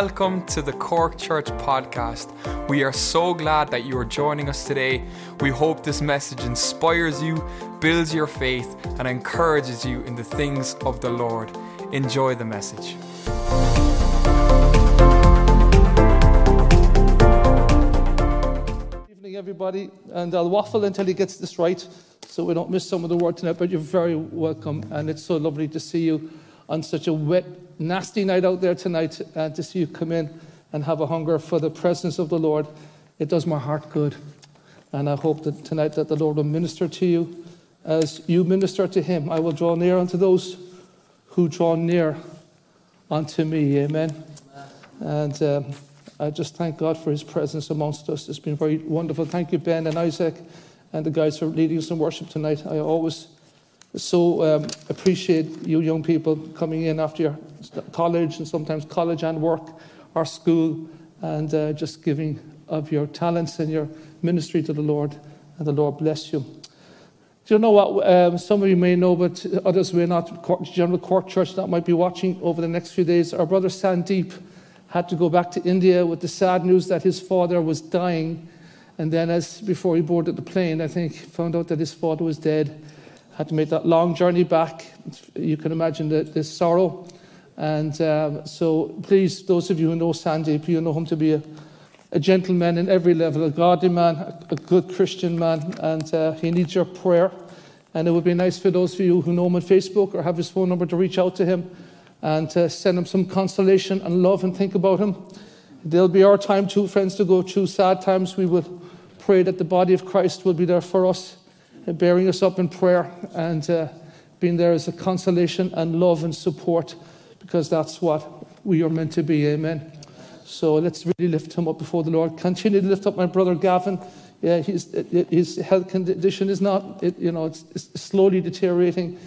welcome to the Cork Church podcast. We are so glad that you are joining us today. We hope this message inspires you, builds your faith, and encourages you in the things of the Lord. Enjoy the message. Good evening, everybody, and I'll waffle until he gets this right so we don't miss some of the word tonight, but you're very welcome, and it's so lovely to see you on such a wet, nasty night out there tonight, and to see you come in and have a hunger for the presence of the Lord. It does my heart good, and I hope that tonight that the Lord will minister to you as you minister to him. I will draw near unto those who draw near unto me. Amen. And um, I just thank God for his presence amongst us. It's been very wonderful. Thank you, Ben and Isaac, and the guys for leading us in worship tonight. I always so um, appreciate you young people coming in after your college and sometimes college and work or school and uh, just giving of your talents and your ministry to the Lord. And the Lord bless you. Do you know what? Um, some of you may know, but others may not. General Cork Church that might be watching over the next few days. Our brother Sandeep had to go back to India with the sad news that his father was dying. And then, as before he boarded the plane, I think found out that his father was dead. Had to make that long journey back. You can imagine the, the sorrow. And um, so, please, those of you who know Sandeep, you know him to be a, a gentleman in every level, a godly man, a, good Christian man, and uh, he needs your prayer. And it would be nice for those of you who know him on Facebook or have his phone number to reach out to him and to send him some consolation and love and think about him. There'll be our time too, friends, to go through sad times. We will pray that the body of Christ will be there for us, bearing us up in prayer and uh, being there as a consolation and love and support, because that's what we are meant to be. Amen. So let's really lift him up before the Lord. Continue to lift up my brother Gavin. Yeah, his, his health condition is not, it, you know, it's, it's slowly deteriorating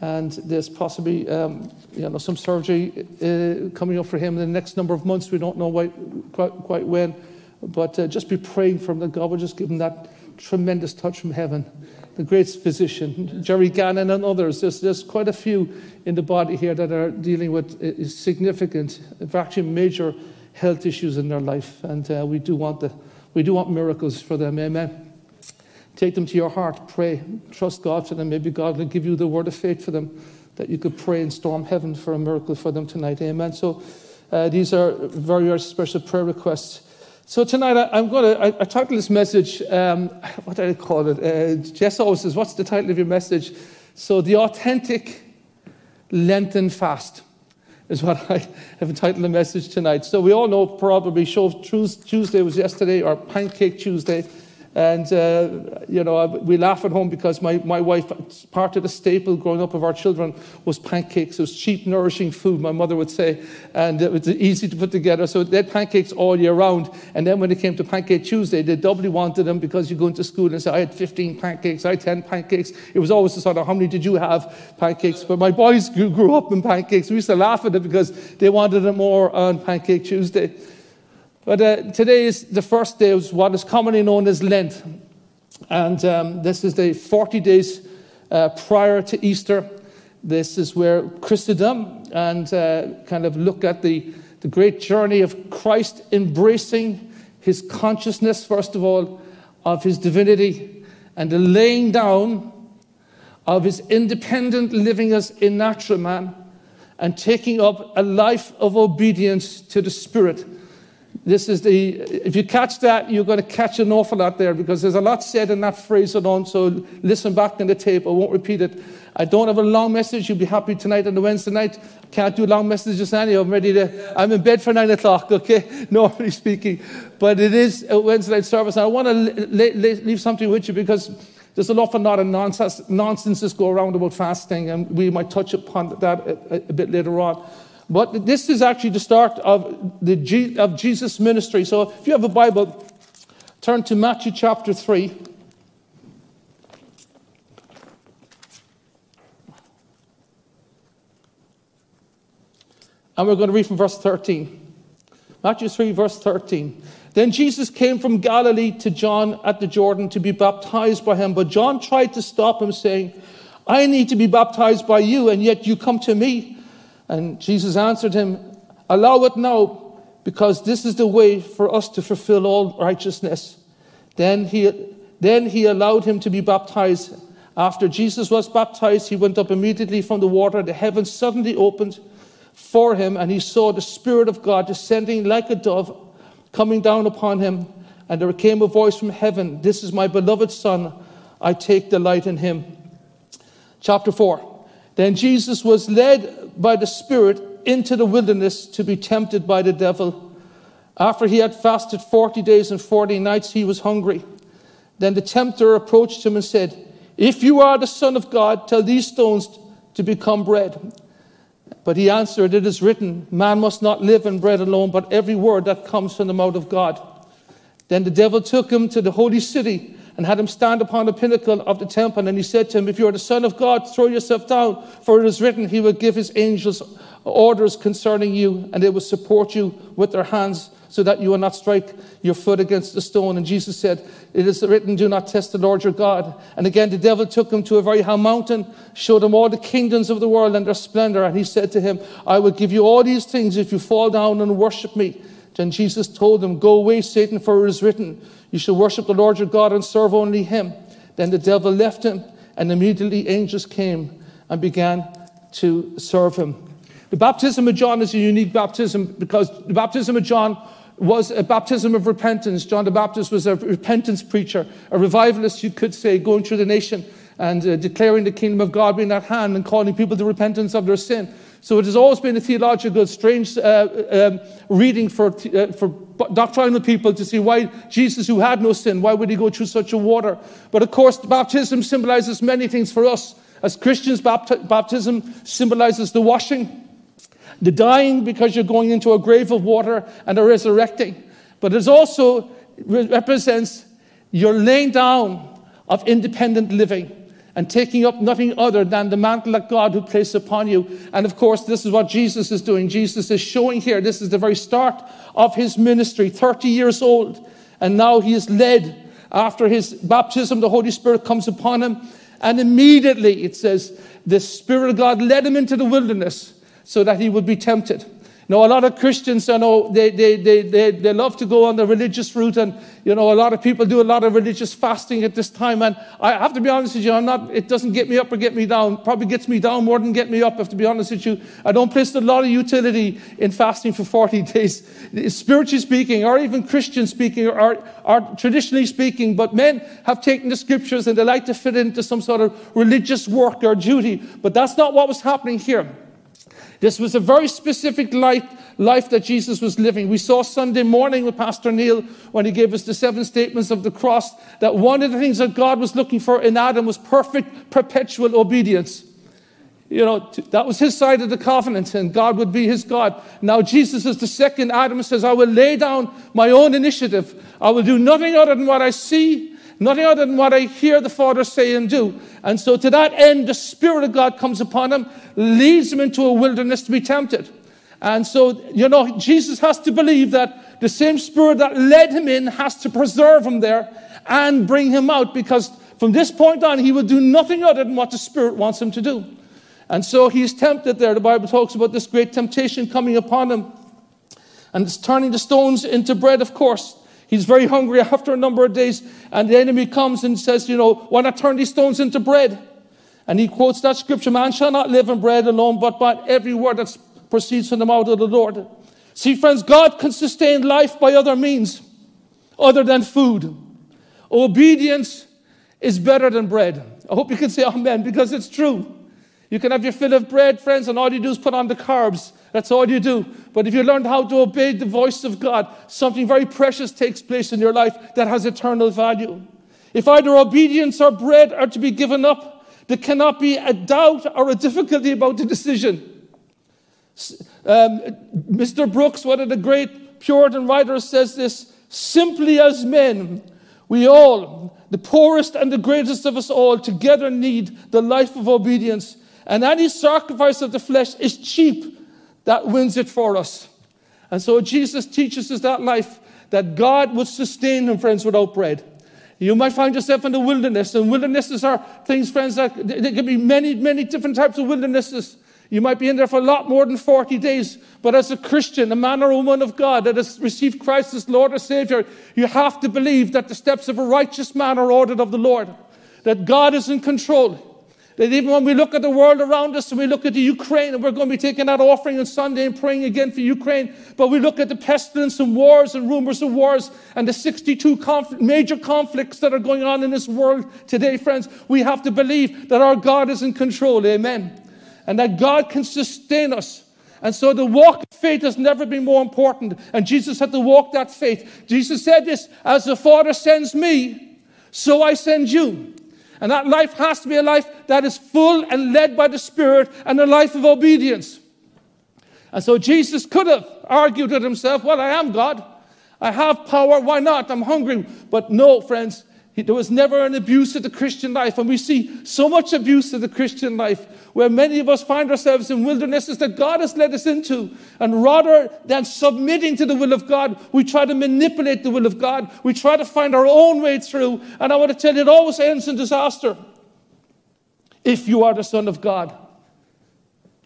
and there's possibly um, you know, some surgery uh, coming up for him in the next number of months. We don't know quite, quite when, but uh, just be praying for him that God will just give him that tremendous touch from heaven. The great physician, Jerry Gannon, and others. There's, there's quite a few in the body here that are dealing with uh, significant, actually major health issues in their life, and uh, we do want the, we do want miracles for them. Amen. Take them to your heart. Pray. Trust God for them. Maybe God will give you the word of faith for them that you could pray and storm heaven for a miracle for them tonight. Amen. So uh, these are very, very special prayer requests. So tonight I, am going to, I, I titled this message, um, what did I call it? Uh, Jess always says, what's the title of your message? So the authentic Lenten fast is what I have entitled the message tonight. So we all know probably Shrove Tuesday was yesterday or Pancake Tuesday. And, uh, you know, we laugh at home because my, my wife, part of the staple growing up of our children was pancakes. It was cheap, nourishing food, my mother would say, and it was easy to put together. So they had pancakes all year round. And then when it came to Pancake Tuesday, they doubly wanted them because you go into school and say, I had 15 pancakes, I had 10 pancakes. It was always the sort of, how many did you have pancakes? But my boys grew, grew up in pancakes. We used to laugh at it because they wanted it more on Pancake Tuesday. But uh, today is the first day of what is commonly known as Lent. And um, this is the 40 days uh, prior to Easter. This is where Christendom and uh, kind of look at the, the great journey of Christ embracing his consciousness, first of all, of his divinity, and the laying down of his independent living as a natural man, and taking up a life of obedience to the Spirit this is the, if you catch that, you're going to catch an awful lot there because there's a lot said in that phrase alone. So listen back in the tape. I won't repeat it. I don't have a long message. You'll be happy tonight on the Wednesday night. Can't do long messages anyway. I'm ready to, I'm in bed for nine o'clock, okay? Normally speaking. But it is a Wednesday night service. And I want to leave something with you because there's an awful lot of nonsense, nonsense go around about fasting, and we might touch upon that a, a bit later on. But this is actually the start of, the, of Jesus' ministry. So if you have a Bible, turn to Matthew chapter 3. And we're going to read from verse 13. Matthew 3, verse 13. Then Jesus came from Galilee to John at the Jordan to be baptized by him. But John tried to stop him, saying, I need to be baptized by you, and yet you come to me. And Jesus answered him, Allow it now, because this is the way for us to fulfill all righteousness. Then he, then he allowed him to be baptized. After Jesus was baptized, he went up immediately from the water. The heavens suddenly opened for him, and he saw the Spirit of God descending like a dove, coming down upon him. And there came a voice from heaven This is my beloved Son. I take delight in him. Chapter 4. Then Jesus was led by the Spirit into the wilderness to be tempted by the devil. After he had fasted 40 days and 40 nights, he was hungry. Then the tempter approached him and said, If you are the Son of God, tell these stones to become bread. But he answered, It is written, Man must not live in bread alone, but every word that comes from the mouth of God. Then the devil took him to the holy city and had him stand upon the pinnacle of the temple. And he said to him, If you are the Son of God, throw yourself down, for it is written, He will give His angels orders concerning you, and they will support you with their hands, so that you will not strike your foot against the stone. And Jesus said, It is written, Do not test the Lord your God. And again, the devil took him to a very high mountain, showed him all the kingdoms of the world and their splendor. And he said to him, I will give you all these things if you fall down and worship me. Then Jesus told him, Go away, Satan, for it is written, You shall worship the Lord your God and serve only him. Then the devil left him, and immediately angels came and began to serve him. The baptism of John is a unique baptism because the baptism of John was a baptism of repentance. John the Baptist was a repentance preacher, a revivalist, you could say, going through the nation and uh, declaring the kingdom of God being at hand and calling people to repentance of their sin. So it has always been a theological, strange uh, um, reading for, uh, for doctrinal people to see why Jesus, who had no sin, why would he go through such a water? But of course, baptism symbolizes many things for us. As Christians, bapt- baptism symbolizes the washing, the dying because you're going into a grave of water, and the resurrecting. But it also represents your laying down of independent living and taking up nothing other than the mantle that God who placed upon you. And of course, this is what Jesus is doing. Jesus is showing here, this is the very start of his ministry, 30 years old. And now he is led after his baptism, the Holy Spirit comes upon him. And immediately, it says, the Spirit of God led him into the wilderness so that he would be tempted. Now, a lot of Christians, I know, they, they, they, they, they love to go on the religious route, and, you know, a lot of people do a lot of religious fasting at this time. And I have to be honest with you, I'm not, it doesn't get me up or get me down. Probably gets me down more than get me up, I have to be honest with you. I don't place a lot of utility in fasting for 40 days, spiritually speaking, or even Christian speaking, or, or traditionally speaking. But men have taken the scriptures and they like to fit into some sort of religious work or duty. But that's not what was happening here. This was a very specific life, life that Jesus was living. We saw Sunday morning with Pastor Neil when he gave us the seven statements of the cross that one of the things that God was looking for in Adam was perfect, perpetual obedience. You know, that was his side of the covenant, and God would be his God. Now, Jesus is the second Adam says, I will lay down my own initiative. I will do nothing other than what I see nothing other than what I hear the Father say and do. And so, to that end, the Spirit of God comes upon him, leads him into a wilderness to be tempted. And so, you know, Jesus has to believe that the same Spirit that led him in has to preserve him there and bring him out because from this point on, he will do nothing other than what the Spirit wants him to do. And so he's tempted there. The Bible talks about this great temptation coming upon him. And it's turning the stones into bread, of course. He's very hungry after a number of days, and the enemy comes and says, You know, why not turn these stones into bread? And he quotes that scripture Man shall not live on bread alone, but by every word that proceeds from the mouth of the Lord. See, friends, God can sustain life by other means other than food. Obedience is better than bread. I hope you can say amen because it's true. You can have your fill of bread, friends, and all you do is put on the carbs. That's all you do. But if you learn how to obey the voice of God, something very precious takes place in your life that has eternal value. If either obedience or bread are to be given up, there cannot be a doubt or a difficulty about the decision. Um, Mr. Brooks, one of the great Puritan writers, says this simply as men, we all, the poorest and the greatest of us all, together need the life of obedience. And any sacrifice of the flesh is cheap that wins it for us. And so Jesus teaches us that life, that God would sustain him, friends, without bread. You might find yourself in the wilderness, and wildernesses are things, friends, that there can be many, many different types of wildernesses. You might be in there for a lot more than 40 days, but as a Christian, a man or woman of God that has received Christ as Lord or Savior, you have to believe that the steps of a righteous man are ordered of the Lord, that God is in control. That even when we look at the world around us and we look at the Ukraine, and we're going to be taking that offering on Sunday and praying again for Ukraine, but we look at the pestilence and wars and rumors of wars and the 62 conf- major conflicts that are going on in this world today, friends, we have to believe that our God is in control. Amen and that God can sustain us. And so the walk of faith has never been more important. And Jesus had to walk that faith. Jesus said this As the Father sends me, so I send you. And that life has to be a life that is full and led by the Spirit and a life of obedience. And so Jesus could have argued with himself, Well, I am God. I have power. Why not? I'm hungry. But no, friends, there was never an abuse of the Christian life. And we see so much abuse of the Christian life where many of us find ourselves in wildernesses that God has led us into. And rather than submitting to the will of God, we try to manipulate the will of God. We try to find our own way through. And I want to tell you, it always ends in disaster. If you are the Son of God,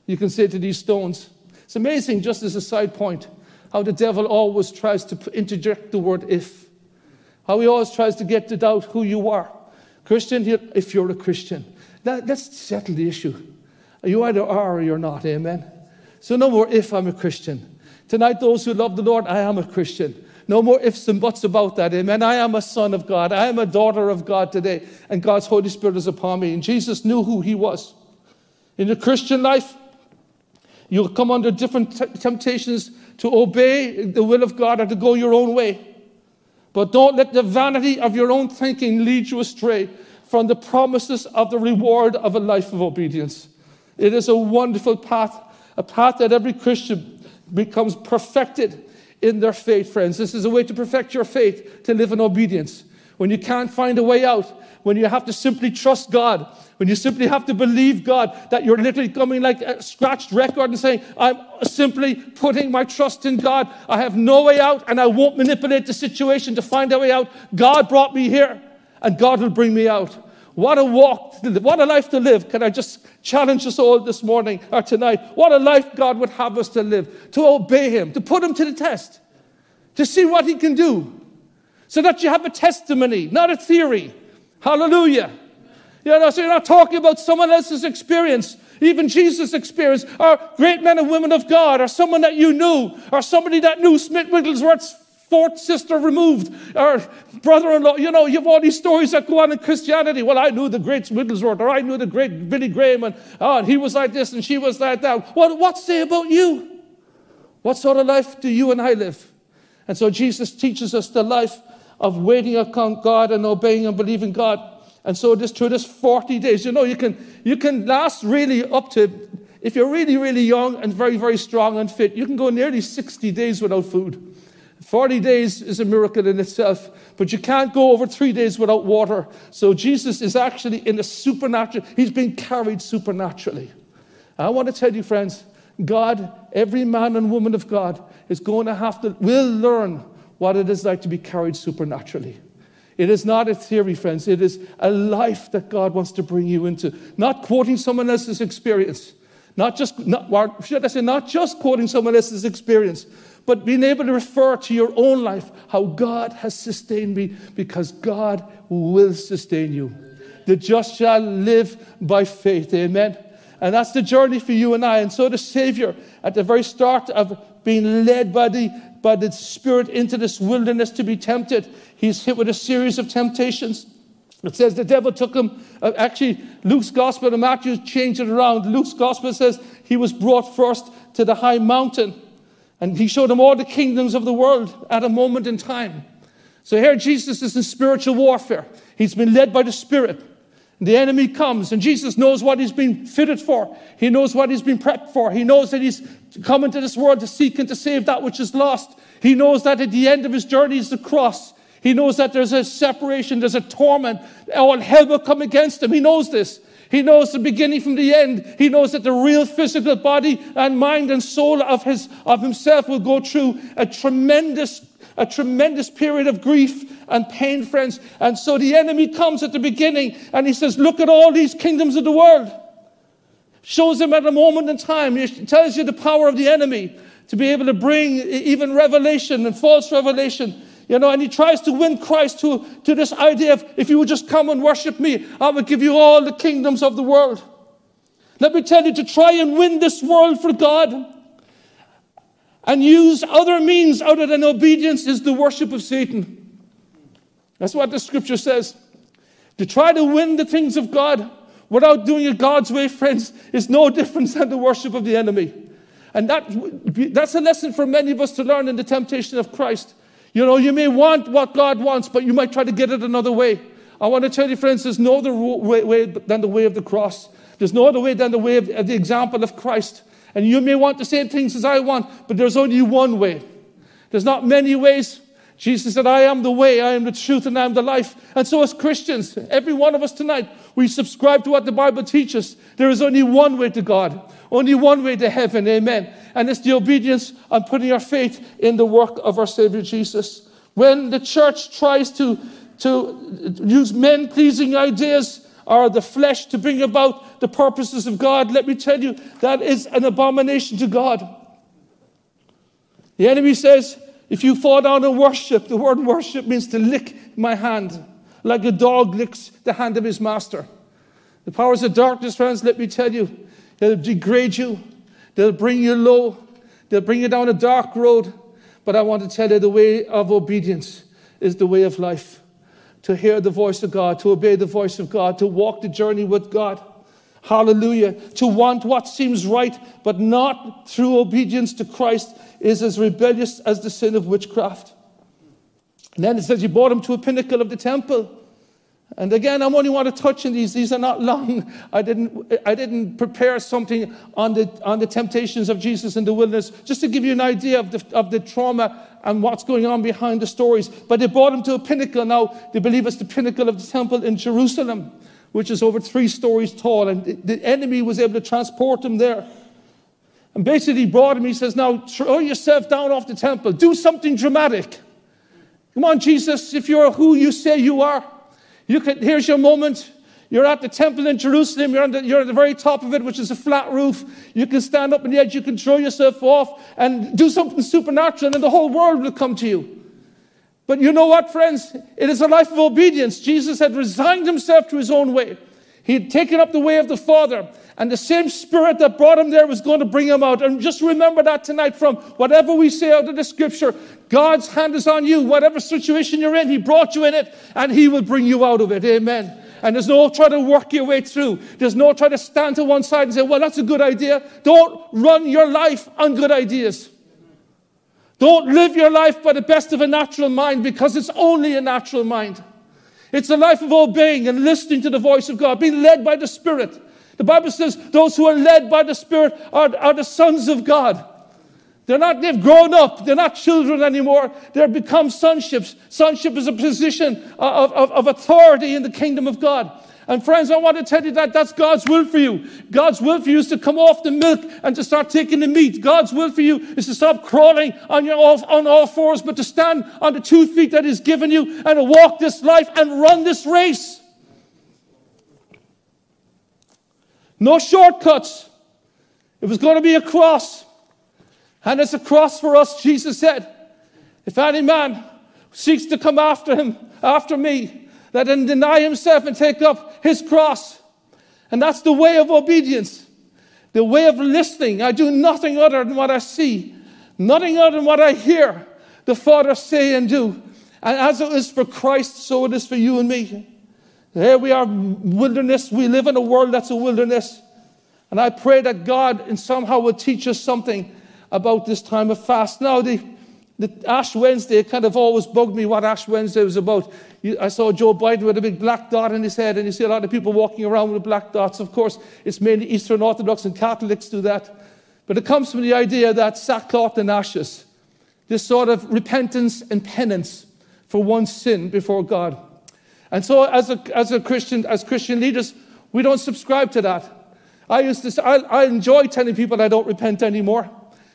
you can say to these stones, it's amazing, just as a side point, how the devil always tries to interject the word if. How he always tries to get to doubt who you are. Christian, if you're a Christian, that, let's settle the issue. You either are or you're not, amen? So no more if I'm a Christian. Tonight, those who love the Lord, I am a Christian. No more ifs and buts about that, amen? I am a son of God. I am a daughter of God today, and God's Holy Spirit is upon me. And Jesus knew who he was. In the Christian life, you'll come under different t- temptations to obey the will of God or to go your own way. But don't let the vanity of your own thinking lead you astray from the promises of the reward of a life of obedience. It is a wonderful path, a path that every Christian becomes perfected in their faith, friends. This is a way to perfect your faith, to live in obedience. When you can't find a way out, when you have to simply trust God, when you simply have to believe God, that you're literally coming like a scratched record and saying, I'm simply putting my trust in God. I have no way out and I won't manipulate the situation to find a way out. God brought me here and God will bring me out. What a walk, what a life to live. Can I just challenge us all this morning or tonight? What a life God would have us to live, to obey Him, to put Him to the test, to see what He can do, so that you have a testimony, not a theory. Hallelujah. You know, so you're not talking about someone else's experience, even Jesus' experience, or great men and women of God, or someone that you knew, or somebody that knew Smith Wigglesworth's fourth sister removed, or brother-in-law. You know, you have all these stories that go on in Christianity. Well, I knew the great Wigglesworth, or I knew the great Billy Graham, and, oh, and he was like this, and she was like that. Well, what say about you? What sort of life do you and I live? And so Jesus teaches us the life of waiting upon God and obeying and believing God. And so this through this 40 days, you know, you can you can last really up to if you're really, really young and very, very strong and fit, you can go nearly 60 days without food. 40 days is a miracle in itself, but you can't go over three days without water. So Jesus is actually in a supernatural, he's being carried supernaturally. I want to tell you, friends, God, every man and woman of God is going to have to, will learn what it is like to be carried supernaturally. It is not a theory, friends. It is a life that God wants to bring you into. Not quoting someone else's experience. Not just, not, should I say, not just quoting someone else's experience, but being able to refer to your own life, how God has sustained me, because God will sustain you. The just shall live by faith. Amen. And that's the journey for you and I. And so the Savior, at the very start of being led by the, by the Spirit into this wilderness to be tempted, he's hit with a series of temptations. It says the devil took him. Uh, actually, Luke's gospel and Matthew changed it around. Luke's gospel says he was brought first to the high mountain and he showed him all the kingdoms of the world at a moment in time. So here Jesus is in spiritual warfare. He's been led by the Spirit. The enemy comes, and Jesus knows what he's been fitted for. He knows what he's been prepped for. He knows that he's come into this world to seek and to save that which is lost. He knows that at the end of his journey is the cross. He knows that there's a separation, there's a torment. All hell will come against him. He knows this. He knows the beginning from the end. He knows that the real physical body and mind and soul of, his, of himself will go through a tremendous, a tremendous period of grief and pain, friends. And so the enemy comes at the beginning and he says, Look at all these kingdoms of the world. Shows him at a moment in time. It tells you the power of the enemy to be able to bring even revelation and false revelation. You know, and he tries to win Christ to, to this idea of if you would just come and worship me, I will give you all the kingdoms of the world. Let me tell you, to try and win this world for God and use other means other than obedience is the worship of Satan. That's what the scripture says. To try to win the things of God without doing it God's way, friends, is no different than the worship of the enemy. And that, that's a lesson for many of us to learn in the temptation of Christ. You know, you may want what God wants, but you might try to get it another way. I want to tell you, friends, there's no other way, way than the way of the cross. There's no other way than the way of, of the example of Christ. And you may want the same things as I want, but there's only one way. There's not many ways. Jesus said, I am the way, I am the truth, and I am the life. And so, as Christians, every one of us tonight, we subscribe to what the Bible teaches. There is only one way to God, only one way to heaven. Amen. And it's the obedience and putting our faith in the work of our Savior Jesus. When the church tries to, to use men pleasing ideas or the flesh to bring about the purposes of God, let me tell you, that is an abomination to God. The enemy says, if you fall down and worship, the word worship means to lick my hand, like a dog licks the hand of his master. The powers of darkness, friends, let me tell you, they'll degrade you, they'll bring you low, they'll bring you down a dark road. But I want to tell you the way of obedience is the way of life. To hear the voice of God, to obey the voice of God, to walk the journey with God. Hallelujah. To want what seems right, but not through obedience to Christ, is as rebellious as the sin of witchcraft. And then it says he brought him to a pinnacle of the temple. And again, I'm only want to touch on these. These are not long. I didn't, I didn't prepare something on the, on the temptations of Jesus in the wilderness, just to give you an idea of the, of the trauma and what's going on behind the stories. But they brought him to a pinnacle. Now, they believe it's the pinnacle of the temple in Jerusalem, which is over three stories tall. And the enemy was able to transport him there. And basically, brought him, he says, Now throw yourself down off the temple, do something dramatic. Come on, Jesus, if you're who you say you are, you here's your moment. You're at the temple in Jerusalem. You're, the, you're, at the very top of it, which is a flat roof. You can stand up on the edge. You can throw yourself off and do something supernatural, and the whole world will come to you. But you know what, friends? It is a life of obedience. Jesus had resigned himself to his own way. He had taken up the way of the Father. And the same spirit that brought him there was going to bring him out. And just remember that tonight from whatever we say out of the scripture, God's hand is on you. Whatever situation you're in, He brought you in it and He will bring you out of it. Amen. And there's no try to work your way through. There's no try to stand to one side and say, well, that's a good idea. Don't run your life on good ideas. Don't live your life by the best of a natural mind because it's only a natural mind. It's a life of obeying and listening to the voice of God, being led by the Spirit. The Bible says those who are led by the Spirit are, are the sons of God. They're not, they've grown up. They're not children anymore. They've become sonships. Sonship is a position of, of, of authority in the kingdom of God. And friends, I want to tell you that that's God's will for you. God's will for you is to come off the milk and to start taking the meat. God's will for you is to stop crawling on your off, on all fours, but to stand on the two feet that He's given you and to walk this life and run this race. No shortcuts. It was going to be a cross. And it's a cross for us, Jesus said. If any man seeks to come after him, after me, let him deny himself and take up his cross. And that's the way of obedience, the way of listening. I do nothing other than what I see, nothing other than what I hear the Father say and do. And as it is for Christ, so it is for you and me. Here we are, wilderness. We live in a world that's a wilderness. And I pray that God in somehow will teach us something about this time of fast. Now, the, the Ash Wednesday kind of always bugged me what Ash Wednesday was about. I saw Joe Biden with a big black dot in his head, and you see a lot of people walking around with black dots. Of course, it's mainly Eastern Orthodox and Catholics do that. But it comes from the idea that sackcloth and ashes, this sort of repentance and penance for one's sin before God. And so, as a, as a Christian, as Christian leaders, we don't subscribe to that. I used to, I, I enjoy telling people I don't repent anymore.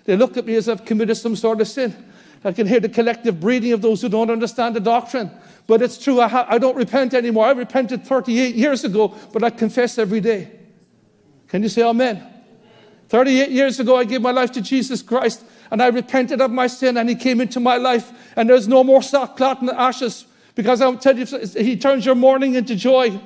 They look at me as I've committed some sort of sin. I can hear the collective breathing of those who don't understand the doctrine. But it's true, I, ha- I don't repent anymore. I repented 38 years ago, but I confess every day. Can you say amen? 38 years ago, I gave my life to Jesus Christ and I repented of my sin and He came into my life and there's no more sackcloth and ashes because I'll tell you, He turns your mourning into joy.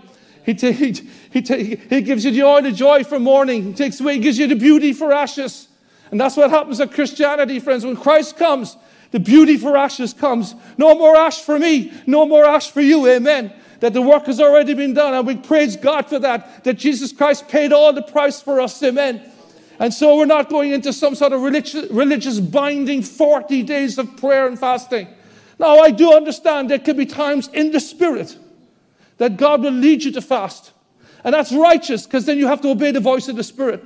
He, t- he, he, t- he gives you the oil of joy for mourning. He takes away, He gives you the beauty for ashes. And that's what happens at Christianity, friends. When Christ comes, the beauty for ashes comes. No more ash for me, no more ash for you. Amen. That the work has already been done, and we praise God for that. That Jesus Christ paid all the price for us. Amen. And so we're not going into some sort of religious, religious binding 40 days of prayer and fasting. Now, I do understand there can be times in the Spirit that God will lead you to fast. And that's righteous because then you have to obey the voice of the Spirit.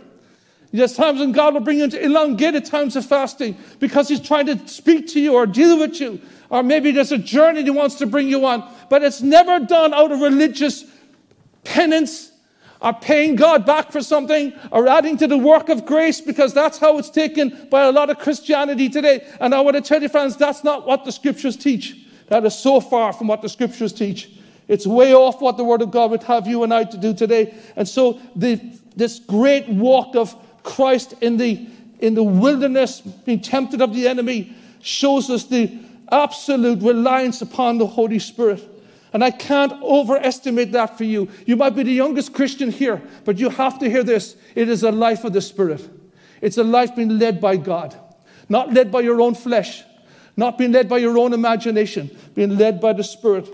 There's times when God will bring you into elongated times of fasting because He's trying to speak to you or deal with you. Or maybe there's a journey He wants to bring you on. But it's never done out of religious penance or paying God back for something or adding to the work of grace because that's how it's taken by a lot of Christianity today. And I want to tell you, friends, that's not what the scriptures teach. That is so far from what the scriptures teach. It's way off what the Word of God would have you and I to do today. And so, the, this great walk of Christ in the, in the wilderness, being tempted of the enemy, shows us the absolute reliance upon the Holy Spirit. And I can't overestimate that for you. You might be the youngest Christian here, but you have to hear this. It is a life of the Spirit. It's a life being led by God, not led by your own flesh, not being led by your own imagination, being led by the Spirit.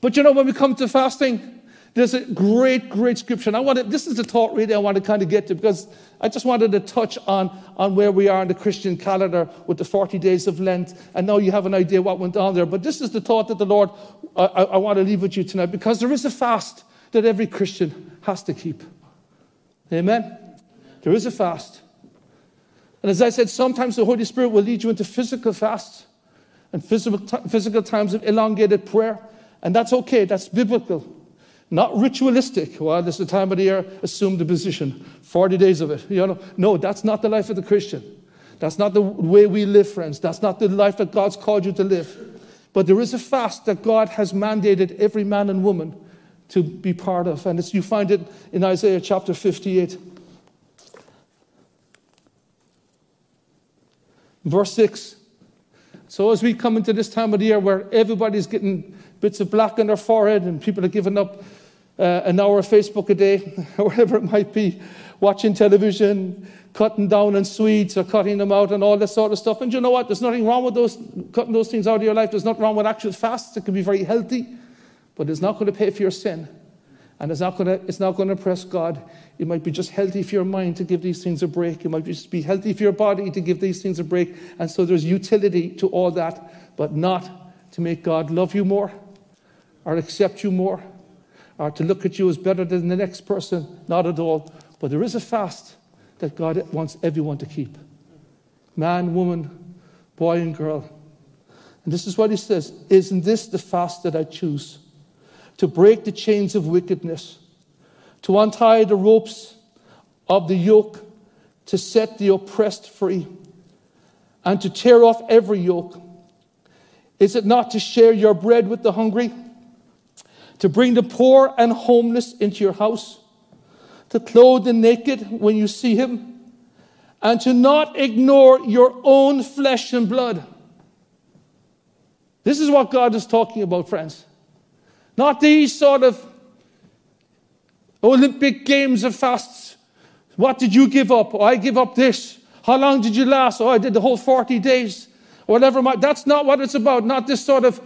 But you know, when we come to fasting, there's a great, great scripture. And I wanted, this is the thought really I want to kind of get to because I just wanted to touch on, on where we are in the Christian calendar with the 40 days of Lent. And now you have an idea what went on there. But this is the thought that the Lord, I, I, I want to leave with you tonight because there is a fast that every Christian has to keep. Amen? There is a fast. And as I said, sometimes the Holy Spirit will lead you into physical fasts and physical, physical times of elongated prayer. And that's okay, that's biblical. Not ritualistic. Well, this is the time of the year, assume the position. 40 days of it. You know, no, that's not the life of the Christian. That's not the way we live, friends. That's not the life that God's called you to live. But there is a fast that God has mandated every man and woman to be part of. And you find it in Isaiah chapter 58. Verse 6. So, as we come into this time of the year where everybody's getting bits of black on their forehead and people are giving up uh, an hour of Facebook a day, or whatever it might be, watching television, cutting down on sweets or cutting them out and all this sort of stuff. And you know what? There's nothing wrong with those cutting those things out of your life. There's nothing wrong with actual fasts. It can be very healthy, but it's not going to pay for your sin. And it's not going to, it's not going to impress God. It might be just healthy for your mind to give these things a break. It might just be healthy for your body to give these things a break. And so there's utility to all that, but not to make God love you more or accept you more or to look at you as better than the next person. Not at all. But there is a fast that God wants everyone to keep man, woman, boy, and girl. And this is what he says Isn't this the fast that I choose? To break the chains of wickedness, to untie the ropes of the yoke, to set the oppressed free, and to tear off every yoke. Is it not to share your bread with the hungry? To bring the poor and homeless into your house, to clothe the naked when you see him, and to not ignore your own flesh and blood. This is what God is talking about, friends. Not these sort of Olympic games of fasts. What did you give up? Oh, I give up this. How long did you last? Oh, I did the whole 40 days. Whatever. That's not what it's about. Not this sort of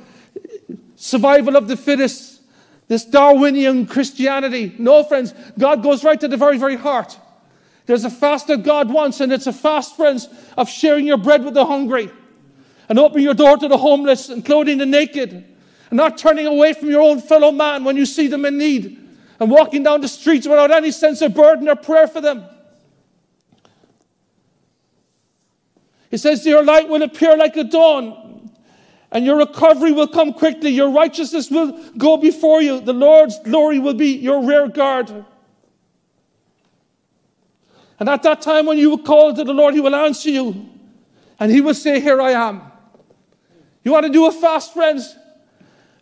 survival of the fittest this Darwinian Christianity. No, friends, God goes right to the very, very heart. There's a fast that God wants, and it's a fast, friends, of sharing your bread with the hungry, and opening your door to the homeless, and clothing the naked, and not turning away from your own fellow man when you see them in need, and walking down the streets without any sense of burden or prayer for them. He says, Your light will appear like a dawn, and your recovery will come quickly. Your righteousness will go before you. The Lord's glory will be your rear guard. And at that time, when you will call to the Lord, He will answer you. And He will say, Here I am. You want to do a fast, friends?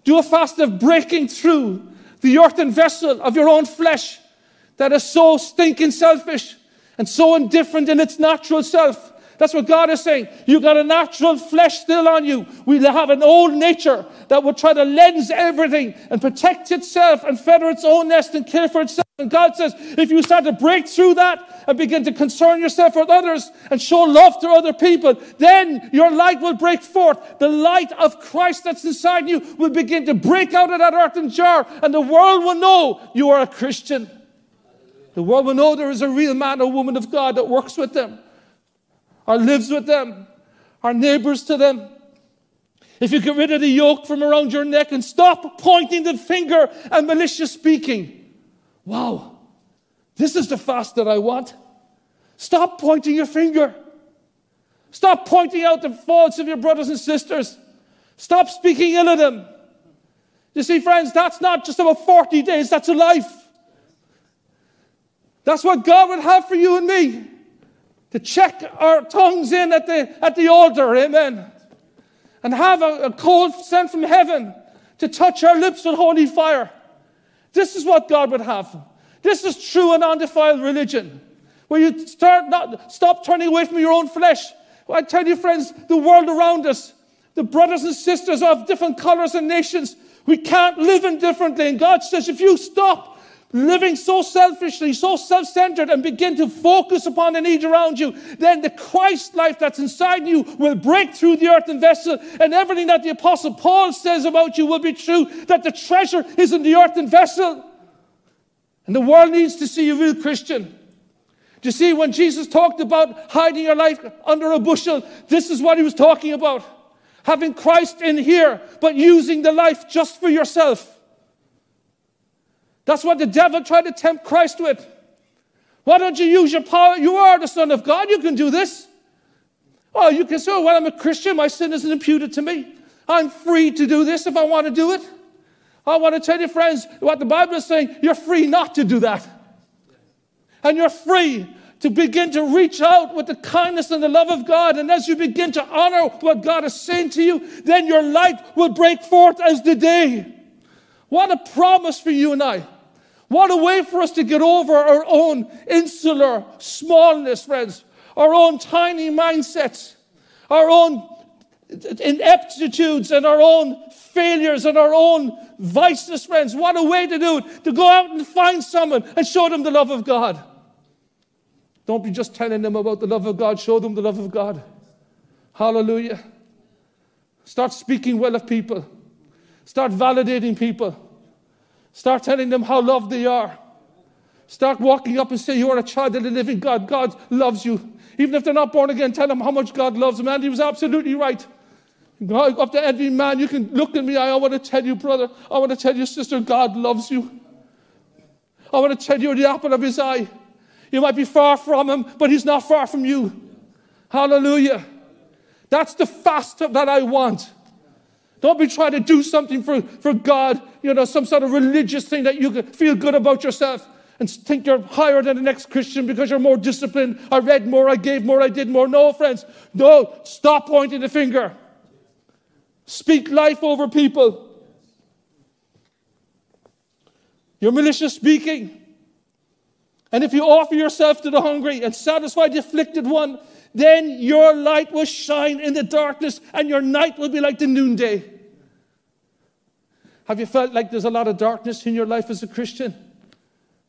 Do a fast of breaking through the earthen vessel of your own flesh that is so stinking selfish and so indifferent in its natural self. That's what God is saying. You've got a natural flesh still on you. We have an old nature that will try to lens everything and protect itself and feather its own nest and care for itself. And God says, if you start to break through that and begin to concern yourself with others and show love to other people, then your light will break forth. The light of Christ that's inside you will begin to break out of that earthen jar, and the world will know you are a Christian. The world will know there is a real man or woman of God that works with them or lives with them, our neighbors to them. If you get rid of the yoke from around your neck and stop pointing the finger and malicious speaking, wow, this is the fast that I want. Stop pointing your finger. Stop pointing out the faults of your brothers and sisters. Stop speaking ill of them. You see, friends, that's not just about 40 days, that's a life. That's what God would have for you and me to check our tongues in at the, at the altar, amen. And have a, a cold sent from heaven to touch our lips with holy fire. This is what God would have. This is true and undefiled religion. Where you start not stop turning away from your own flesh. I tell you, friends, the world around us, the brothers and sisters of different colors and nations, we can't live indifferently. And God says, if you stop living so selfishly, so self centered, and begin to focus upon the needs around you, then the Christ life that's inside you will break through the earthen vessel, and everything that the Apostle Paul says about you will be true that the treasure is in the earthen vessel. And the world needs to see a real Christian. Do you see, when Jesus talked about hiding your life under a bushel, this is what he was talking about. Having Christ in here, but using the life just for yourself. That's what the devil tried to tempt Christ with. Why don't you use your power? You are the Son of God. You can do this. Oh, you can say, oh, well, I'm a Christian. My sin isn't imputed to me. I'm free to do this if I want to do it. I want to tell you, friends, what the Bible is saying you're free not to do that. And you're free to begin to reach out with the kindness and the love of God. And as you begin to honor what God is saying to you, then your light will break forth as the day. What a promise for you and I. What a way for us to get over our own insular smallness, friends, our own tiny mindsets, our own ineptitudes, and our own failures and our own vices, friends. What a way to do it, to go out and find someone and show them the love of God. Don't be just telling them about the love of God, show them the love of God. Hallelujah. Start speaking well of people. Start validating people. Start telling them how loved they are. Start walking up and say, You are a child of the living God. God loves you. Even if they're not born again, tell them how much God loves them. And he was absolutely right. Up to every man, you can look at me. I want to tell you, brother. I want to tell you, sister, God loves you. I want to tell you the apple of his eye. You might be far from him, but he's not far from you. Hallelujah. That's the fast that I want. Don't be trying to do something for, for God, you know, some sort of religious thing that you can feel good about yourself and think you're higher than the next Christian because you're more disciplined. I read more, I gave more, I did more. No, friends, no, stop pointing the finger. Speak life over people. You're malicious speaking. And if you offer yourself to the hungry and satisfy the afflicted one, then your light will shine in the darkness and your night will be like the noonday. Have you felt like there's a lot of darkness in your life as a Christian?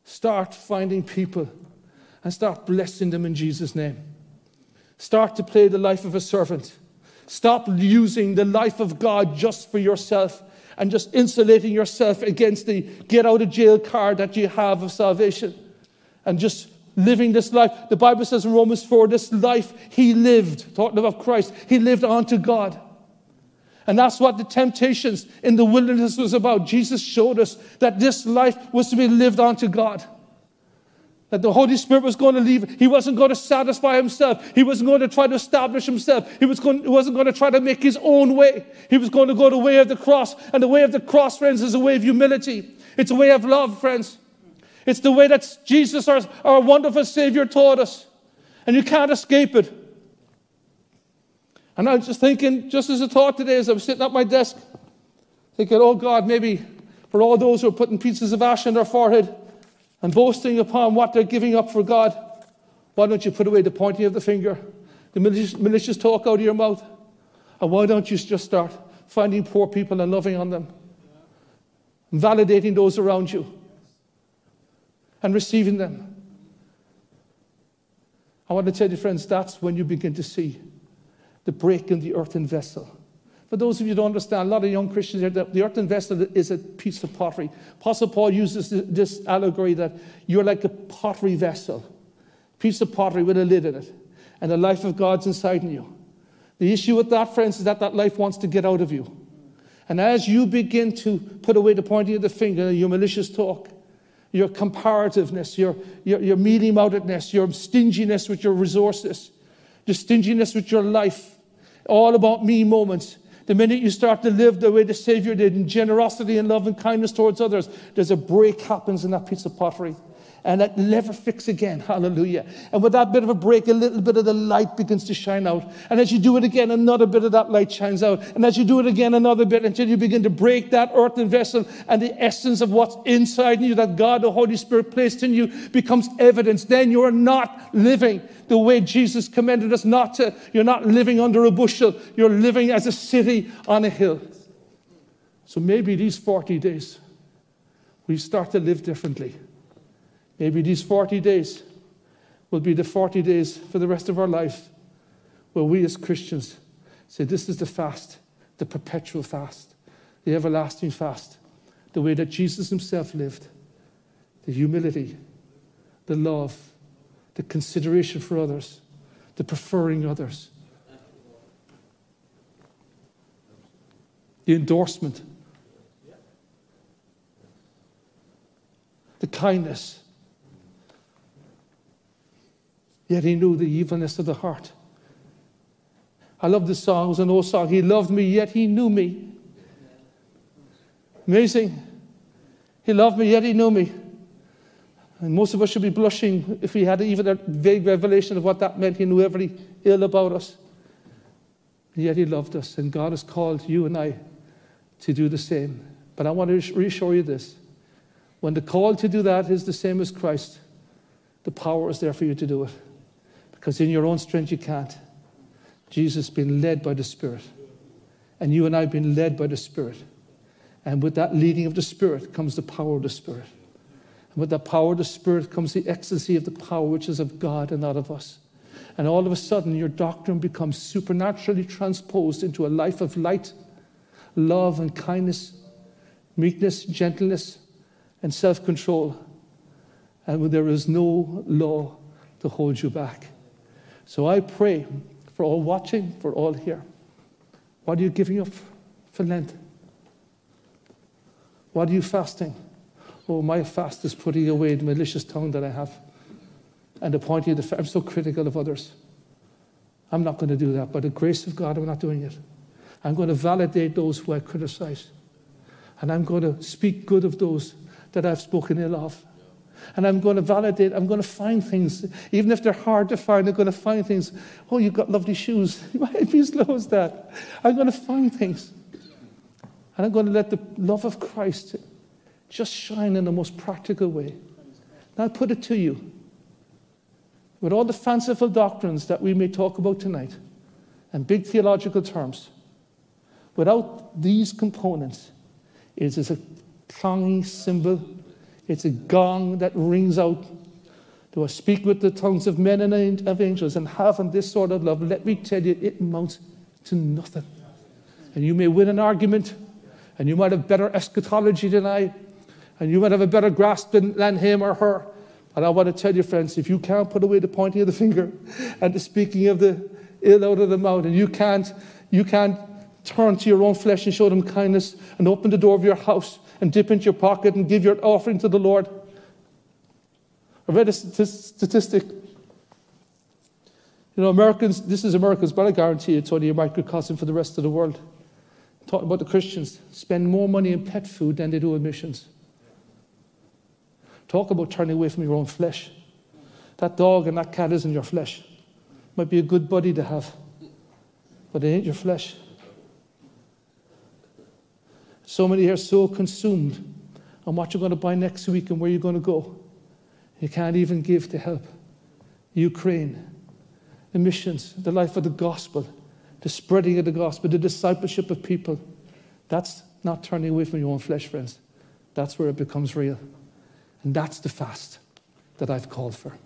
Start finding people and start blessing them in Jesus' name. Start to play the life of a servant. Stop using the life of God just for yourself and just insulating yourself against the get out of jail card that you have of salvation and just living this life. The Bible says in Romans 4 this life he lived, talking about Christ, he lived unto God. And that's what the temptations in the wilderness was about. Jesus showed us that this life was to be lived unto God. That the Holy Spirit was going to leave. He wasn't going to satisfy himself. He wasn't going to try to establish himself. He, was going, he wasn't going to try to make his own way. He was going to go the way of the cross. And the way of the cross, friends, is a way of humility. It's a way of love, friends. It's the way that Jesus, our, our wonderful Savior, taught us. And you can't escape it. And I was just thinking, just as a thought today, as I was sitting at my desk, thinking, oh God, maybe for all those who are putting pieces of ash on their forehead and boasting upon what they're giving up for God, why don't you put away the pointing of the finger, the malicious, malicious talk out of your mouth? And why don't you just start finding poor people and loving on them? And validating those around you and receiving them. I want to tell you, friends, that's when you begin to see the break in the earthen vessel. For those of you who don't understand, a lot of young Christians here, the, the earthen vessel is a piece of pottery. Apostle Paul uses this, this allegory that you're like a pottery vessel, piece of pottery with a lid in it, and the life of God's inside in you. The issue with that, friends, is that that life wants to get out of you. And as you begin to put away the pointing of the finger, and your malicious talk, your comparativeness, your, your, your outedness, your stinginess with your resources, your stinginess with your life, all about me moments. The minute you start to live the way the Savior did in generosity and love and kindness towards others, there's a break happens in that piece of pottery and that never fix again. Hallelujah. And with that bit of a break, a little bit of the light begins to shine out. And as you do it again, another bit of that light shines out. And as you do it again, another bit until you begin to break that earthen vessel and the essence of what's inside you that God, the Holy Spirit, placed in you becomes evidence. Then you're not living the way Jesus commanded us not to. You're not living under a bushel. You're living as a city on a hill. So maybe these 40 days, we start to live differently. Maybe these 40 days will be the 40 days for the rest of our life where we as Christians say, This is the fast, the perpetual fast, the everlasting fast, the way that Jesus himself lived, the humility, the love, the consideration for others, the preferring others, the endorsement, the kindness Yet he knew the evilness of the heart. I love this song. It was an old song. He loved me, yet he knew me. Amazing. He loved me, yet he knew me. And most of us should be blushing if we had even a vague revelation of what that meant. He knew every ill about us. And yet he loved us. And God has called you and I to do the same. But I want to reassure you this. When the call to do that is the same as Christ, the power is there for you to do it. Because in your own strength, you can't. Jesus has been led by the Spirit. And you and I have been led by the Spirit. And with that leading of the Spirit comes the power of the Spirit. And with that power of the Spirit comes the ecstasy of the power which is of God and not of us. And all of a sudden, your doctrine becomes supernaturally transposed into a life of light, love, and kindness, meekness, gentleness, and self control. And there is no law to hold you back. So I pray for all watching, for all here. What are you giving up for Lent? What are you fasting? Oh, my fast is putting away the malicious tongue that I have and the the. I'm so critical of others. I'm not going to do that. By the grace of God, I'm not doing it. I'm going to validate those who I criticize. And I'm going to speak good of those that I've spoken ill of. And I'm going to validate, I'm going to find things. Even if they're hard to find, I'm going to find things. Oh, you've got lovely shoes. Why as low as that? I'm going to find things. And I'm going to let the love of Christ just shine in the most practical way. Now, I put it to you with all the fanciful doctrines that we may talk about tonight and big theological terms, without these components, it is a clanging cymbal it's a gong that rings out. Do I speak with the tongues of men and of angels and having this sort of love? Let me tell you, it amounts to nothing. And you may win an argument, and you might have better eschatology than I, and you might have a better grasp than, than him or her. And I want to tell you, friends, if you can't put away the pointing of the finger and the speaking of the ill out of the mouth, and you can't, you can't turn to your own flesh and show them kindness and open the door of your house and dip into your pocket and give your offering to the Lord. I read a statistic. You know, Americans, this is Americans, but I guarantee it's only a microcosm for the rest of the world. Talking about the Christians, spend more money in pet food than they do in missions. Talk about turning away from your own flesh. That dog and that cat isn't your flesh. Might be a good buddy to have, but it ain't your flesh. So many are so consumed on what you're going to buy next week and where you're going to go You can't even give to help. Ukraine, the missions, the life of the gospel, the spreading of the gospel, the discipleship of people. That's not turning away from your own flesh, friends. That's where it becomes real. And that's the fast that I've called for.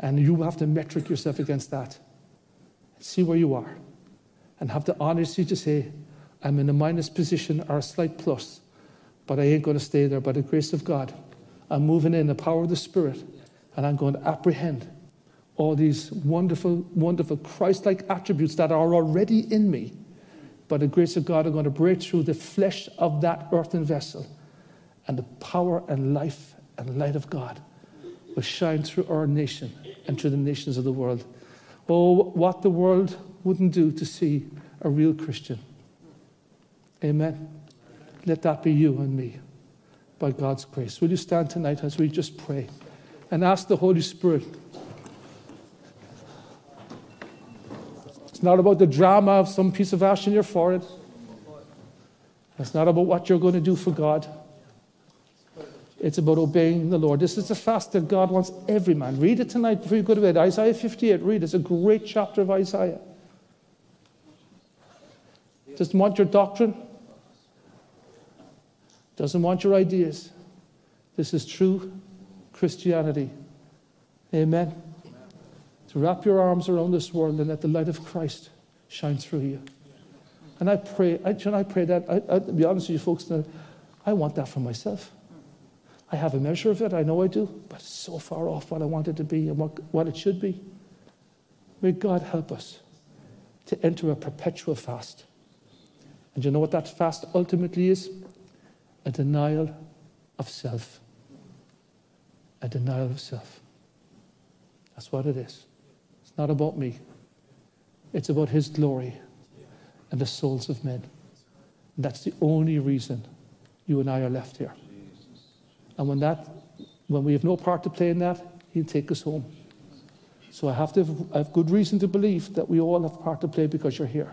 And you have to metric yourself against that. See where you are. And have the honesty to say, I'm in a minus position or a slight plus, but I ain't going to stay there. By the grace of God, I'm moving in the power of the Spirit, and I'm going to apprehend all these wonderful, wonderful Christ like attributes that are already in me. By the grace of God, I'm going to break through the flesh of that earthen vessel, and the power and life and light of God will shine through our nation and through the nations of the world. Oh, what the world wouldn't do to see a real Christian. Amen. Let that be you and me by God's grace. Will you stand tonight as we just pray and ask the Holy Spirit? It's not about the drama of some piece of ash in your forehead. It's not about what you're going to do for God. It's about obeying the Lord. This is the fast that God wants every man. Read it tonight before you go to bed. Isaiah 58. Read it. It's a great chapter of Isaiah. Doesn't want your doctrine. Doesn't want your ideas. This is true Christianity. Amen. To wrap your arms around this world and let the light of Christ shine through you. And I pray, I, I pray that, I, I, to be honest with you folks, I want that for myself. I have a measure of it, I know I do, but it's so far off what I want it to be and what, what it should be. May God help us to enter a perpetual fast. And you know what that fast ultimately is? A denial of self. A denial of self. That's what it is. It's not about me, it's about His glory and the souls of men. And that's the only reason you and I are left here. And when that, when we have no part to play in that, he'll take us home. So I have to I have good reason to believe that we all have part to play because you're here.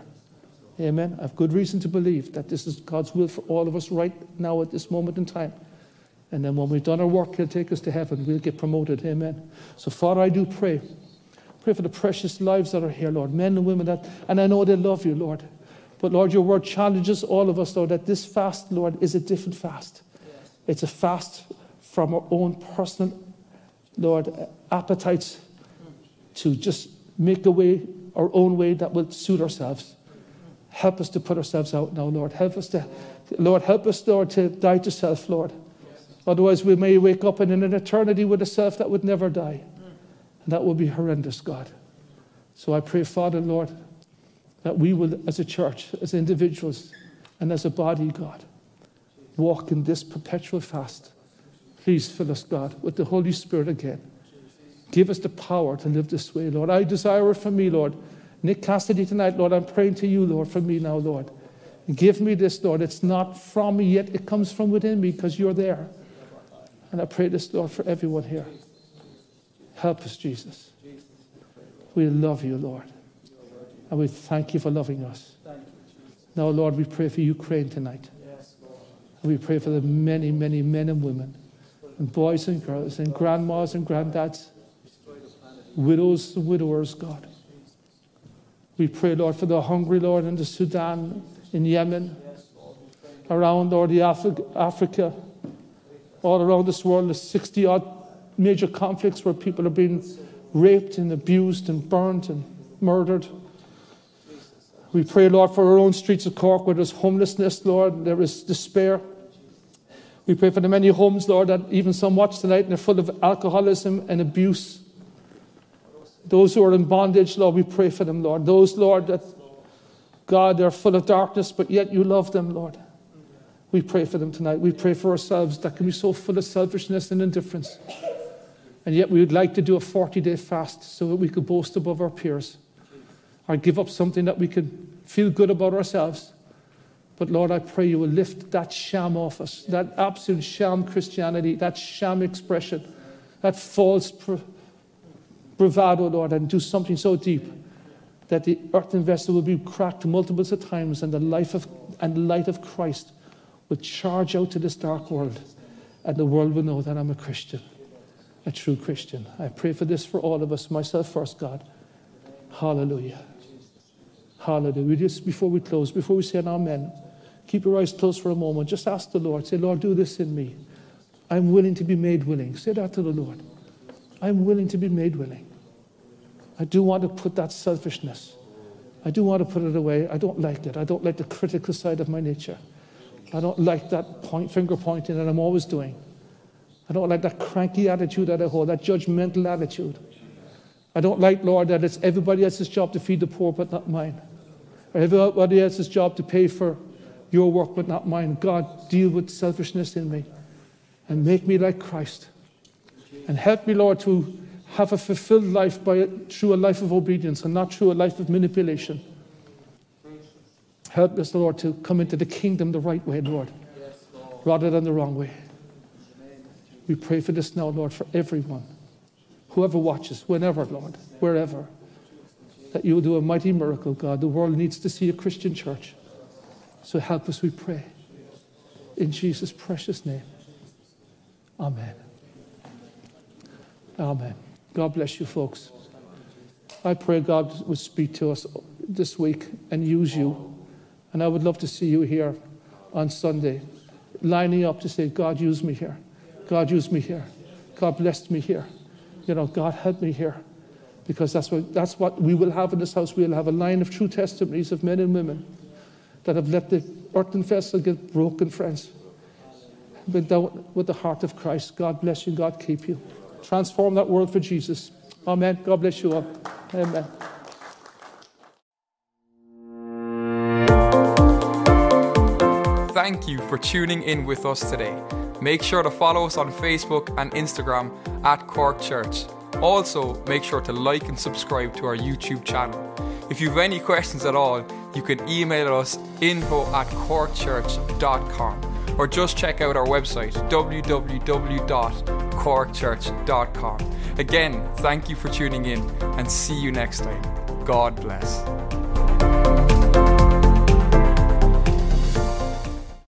Amen. I have good reason to believe that this is God's will for all of us right now at this moment in time. And then when we've done our work, He'll take us to heaven. We'll get promoted. Amen. So, Father, I do pray. Pray for the precious lives that are here, Lord. Men and women that, and I know they love you, Lord. But, Lord, your word challenges all of us, Lord, that this fast, Lord, is a different fast. It's a fast from our own personal, Lord, appetites to just make a way, our own way that will suit ourselves. Help us to put ourselves out now, Lord. Help us to, Lord, help us, Lord, to die to self, Lord. Otherwise, we may wake up in an eternity with a self that would never die. And that would be horrendous, God. So I pray, Father, Lord, that we will, as a church, as individuals, and as a body, God, walk in this perpetual fast. Please fill us, God, with the Holy Spirit again. Give us the power to live this way, Lord. I desire it for me, Lord. Nick Cassidy tonight, Lord, I'm praying to you, Lord, for me now, Lord. Give me this, Lord. It's not from me yet, it comes from within me because you're there. And I pray this, Lord, for everyone here. Help us, Jesus. We love you, Lord. And we thank you for loving us. Now, Lord, we pray for Ukraine tonight. And we pray for the many, many men and women, and boys and girls, and grandmas and granddads, widows and widowers, God. We pray, Lord, for the hungry, Lord, in the Sudan, in Yemen, around, Lord, the Afri- Africa, all around this world, the 60 odd major conflicts where people are being raped and abused and burned and murdered. We pray, Lord, for our own streets of Cork where there's homelessness, Lord, there is despair. We pray for the many homes, Lord, that even some watch tonight and they're full of alcoholism and abuse. Those who are in bondage, Lord, we pray for them, Lord. Those, Lord, that, God, they're full of darkness, but yet you love them, Lord. We pray for them tonight. We pray for ourselves that can be so full of selfishness and indifference. And yet we would like to do a 40 day fast so that we could boast above our peers or give up something that we could feel good about ourselves. But Lord, I pray you will lift that sham off us, that absolute sham Christianity, that sham expression, that false bravado, Lord, and do something so deep that the earthen vessel will be cracked multiples of times and the life of and light of Christ will charge out to this dark world, and the world will know that I'm a Christian. a true Christian. I pray for this for all of us, myself first, God. Hallelujah. Hallelujah. We just, before we close, before we say an amen, keep your eyes closed for a moment. Just ask the Lord. Say, Lord, do this in me. I'm willing to be made willing. Say that to the Lord. I'm willing to be made willing. I do want to put that selfishness. I do want to put it away. I don't like it. I don't like the critical side of my nature. I don't like that point, finger pointing that I'm always doing. I don't like that cranky attitude that I hold, that judgmental attitude. I don't like, Lord, that it's everybody else's job to feed the poor, but not mine. Or everybody else's job to pay for your work, but not mine. God, deal with selfishness in me and make me like Christ. And help me, Lord, to have a fulfilled life by, through a life of obedience and not through a life of manipulation. Help us, Lord, to come into the kingdom the right way, Lord, rather than the wrong way. We pray for this now, Lord, for everyone, whoever watches, whenever, Lord, wherever, that you will do a mighty miracle, God. The world needs to see a Christian church. So help us, we pray. In Jesus' precious name. Amen. Amen. God bless you, folks. I pray God would speak to us this week and use you. And I would love to see you here on Sunday, lining up to say, God, use me here. God, use me here. God, bless me here. You know, God, help me here. Because that's what, that's what we will have in this house. We'll have a line of true testimonies of men and women that have let the earthen vessel get broken, friends. Down with the heart of Christ. God bless you. God keep you. Transform that world for Jesus. Amen. God bless you all. Amen. Thank you for tuning in with us today. Make sure to follow us on Facebook and Instagram at Cork Church. Also, make sure to like and subscribe to our YouTube channel. If you have any questions at all, you can email us info at corkchurch.com or just check out our website www.corkchurch.com. Again, thank you for tuning in and see you next time. God bless.